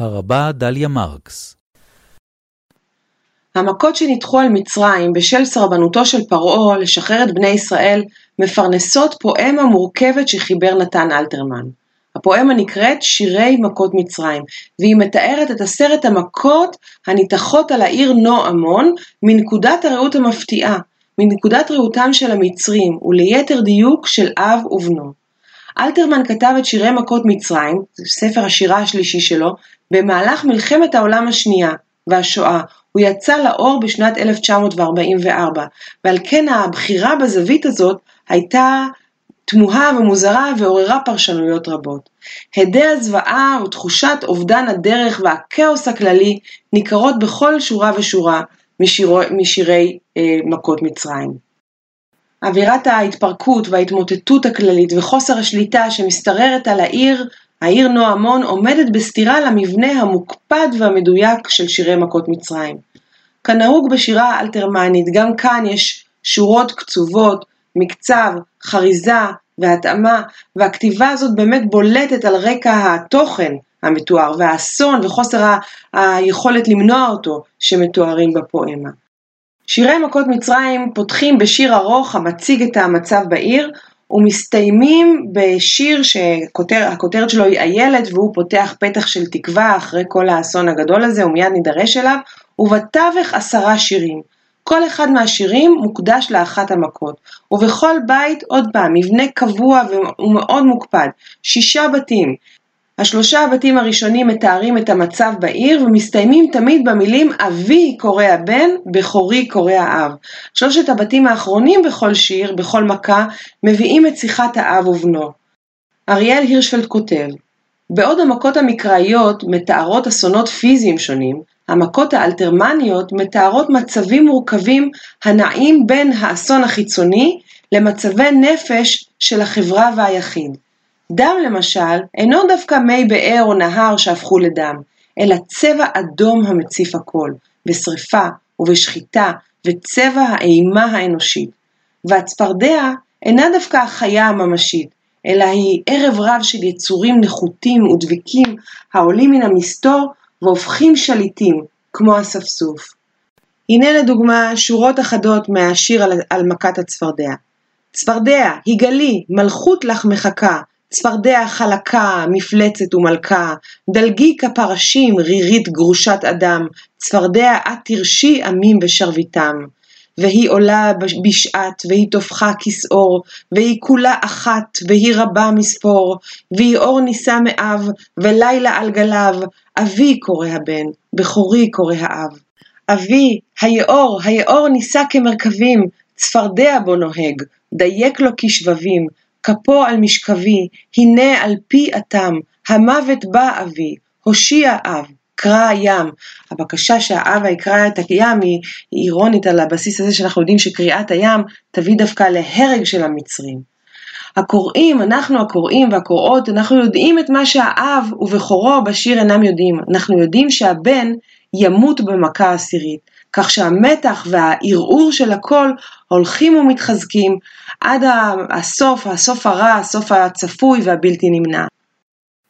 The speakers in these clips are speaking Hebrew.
הרבה דליה מרקס המכות שניתחו על מצרים בשל סרבנותו של פרעה לשחרר את בני ישראל מפרנסות פואמה מורכבת שחיבר נתן אלתרמן. הפואמה נקראת שירי מכות מצרים, והיא מתארת את עשרת המכות הניתחות על העיר נו עמון מנקודת הראות המפתיעה, מנקודת ראותם של המצרים, וליתר דיוק של אב ובנו. אלתרמן כתב את שירי מכות מצרים, ספר השירה השלישי שלו, במהלך מלחמת העולם השנייה והשואה. הוא יצא לאור בשנת 1944, ועל כן הבחירה בזווית הזאת הייתה תמוהה ומוזרה ועוררה פרשנויות רבות. הדי הזוועה ותחושת אובדן הדרך והכאוס הכללי ניכרות בכל שורה ושורה משירו, משירי אה, מכות מצרים. אווירת ההתפרקות וההתמוטטות הכללית וחוסר השליטה שמשתררת על העיר, העיר נועמון עומדת בסתירה למבנה המוקפד והמדויק של שירי מכות מצרים. כנהוג בשירה האלתרמנית, גם כאן יש שורות קצובות, מקצב, חריזה והתאמה, והכתיבה הזאת באמת בולטת על רקע התוכן המתואר, והאסון וחוסר היכולת למנוע אותו שמתוארים בפואמה. שירי מכות מצרים פותחים בשיר ארוך המציג את המצב בעיר, ומסתיימים בשיר שהכותרת שלו היא איילת, והוא פותח פתח של תקווה אחרי כל האסון הגדול הזה, ומיד נידרש אליו, ובתווך עשרה שירים. כל אחד מהשירים מוקדש לאחת המכות, ובכל בית עוד פעם מבנה קבוע ומאוד מוקפד, שישה בתים. השלושה הבתים הראשונים מתארים את המצב בעיר ומסתיימים תמיד במילים אבי קורא הבן, בכורי קורא האב. שלושת הבתים האחרונים בכל שיר, בכל מכה, מביאים את שיחת האב ובנו. אריאל הירשפלד כותב בעוד המכות המקראיות מתארות אסונות פיזיים שונים, המכות האלתרמניות מתארות מצבים מורכבים הנעים בין האסון החיצוני למצבי נפש של החברה והיחיד. דם למשל אינו דווקא מי באר או נהר שהפכו לדם, אלא צבע אדום המציף הכל, בשריפה ובשחיטה וצבע האימה האנושית. והצפרדע אינה דווקא החיה הממשית, אלא היא ערב רב של יצורים נחותים ודביקים העולים מן המסתור והופכים שליטים, כמו אספסוף. הנה לדוגמה שורות אחדות מהשיר על, על מכת הצפרדע. צפרדע, היגלי, מלכות לך מחכה, צפרדע חלקה, מפלצת ומלכה, דלגי כפרשים, רירית גרושת אדם, צפרדע את תרשי עמים בשרביטם. והיא עולה בשעת, והיא טופחה כסאור, והיא כולה אחת, והיא רבה מספור, והיא אור נישא מאב, ולילה על גליו, אבי קורא הבן, בכורי קורא האב. אבי, היאור, היאור נישא כמרכבים, צפרדע בו נוהג, דייק לו כשבבים, כפו על משכבי, הנה על פי אתם, המוות בא אבי, הושיע אב, קרא הים. הבקשה שהאבא יקרא את הים היא אירונית על הבסיס הזה שאנחנו יודעים שקריאת הים תביא דווקא להרג של המצרים. הקוראים, אנחנו הקוראים והקוראות, אנחנו יודעים את מה שהאב ובכורו בשיר אינם יודעים. אנחנו יודעים שהבן ימות במכה עשירית, כך שהמתח והערעור של הכל הולכים ומתחזקים עד הסוף, הסוף הרע, הסוף הצפוי והבלתי נמנע.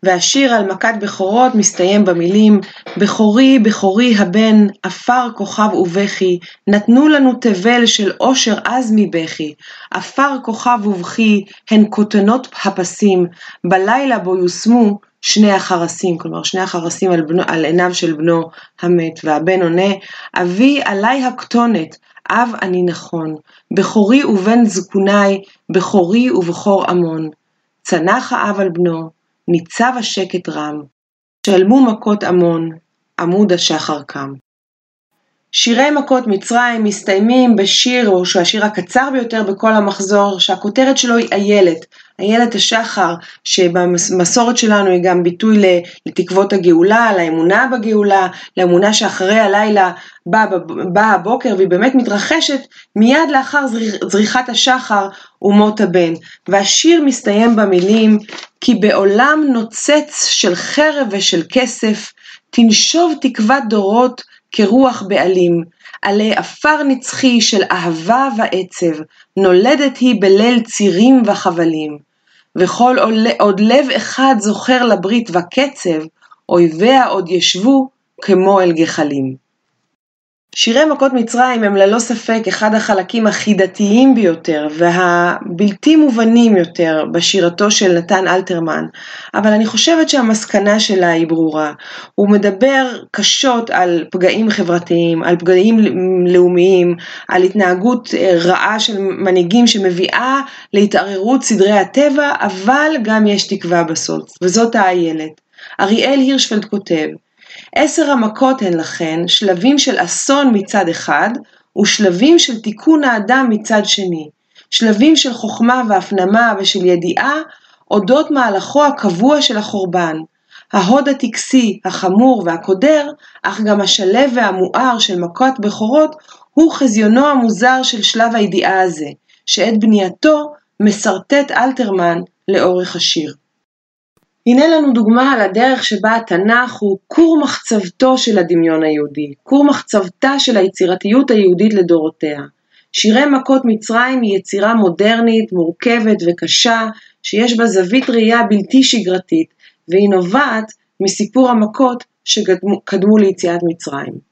והשיר על מכת בכורות מסתיים במילים בכורי בכורי הבן עפר כוכב ובכי נתנו לנו תבל של עושר עז מבכי עפר כוכב ובכי הן קוטנות הפסים בלילה בו יושמו שני החרסים כלומר שני החרסים על, בנו, על עיניו של בנו המת והבן עונה אבי עלי הכתונת אב אני נכון בכורי ובן זקוני בכורי ובכור עמון צנח האב על בנו ניצב השקט רם, שלמו מכות עמון, עמוד השחר קם. שירי מכות מצרים מסתיימים בשיר, או שהוא השיר הקצר ביותר בכל המחזור, שהכותרת שלו היא איילת, איילת השחר, שבמסורת שלנו היא גם ביטוי לתקוות הגאולה, לאמונה בגאולה, לאמונה שאחרי הלילה בא, בא הבוקר, והיא באמת מתרחשת מיד לאחר זריחת השחר ומות הבן. והשיר מסתיים במילים, כי בעולם נוצץ של חרב ושל כסף, תנשוב תקוות דורות כרוח בעלים, עלי עפר נצחי של אהבה ועצב, נולדת היא בליל צירים וחבלים. וכל עוד לב אחד זוכר לברית וקצב, אויביה עוד ישבו כמו אל גחלים. שירי מכות מצרים הם ללא ספק אחד החלקים החידתיים ביותר והבלתי מובנים יותר בשירתו של נתן אלתרמן, אבל אני חושבת שהמסקנה שלה היא ברורה. הוא מדבר קשות על פגעים חברתיים, על פגעים לאומיים, על התנהגות אה, רעה של מנהיגים שמביאה להתערערות סדרי הטבע, אבל גם יש תקווה בסוף, וזאת האיילת. אריאל הירשפלד כותב, עשר המכות הן לכן שלבים של אסון מצד אחד, ושלבים של תיקון האדם מצד שני, שלבים של חוכמה והפנמה ושל ידיעה אודות מהלכו הקבוע של החורבן. ההוד הטקסי, החמור והקודר, אך גם השלו והמואר של מכות בכורות, הוא חזיונו המוזר של שלב הידיעה הזה, שאת בנייתו מסרטט אלתרמן לאורך השיר. הנה לנו דוגמה על הדרך שבה התנ"ך הוא כור מחצבתו של הדמיון היהודי, כור מחצבתה של היצירתיות היהודית לדורותיה. שירי מכות מצרים היא יצירה מודרנית, מורכבת וקשה, שיש בה זווית ראייה בלתי שגרתית, והיא נובעת מסיפור המכות שקדמו ליציאת מצרים.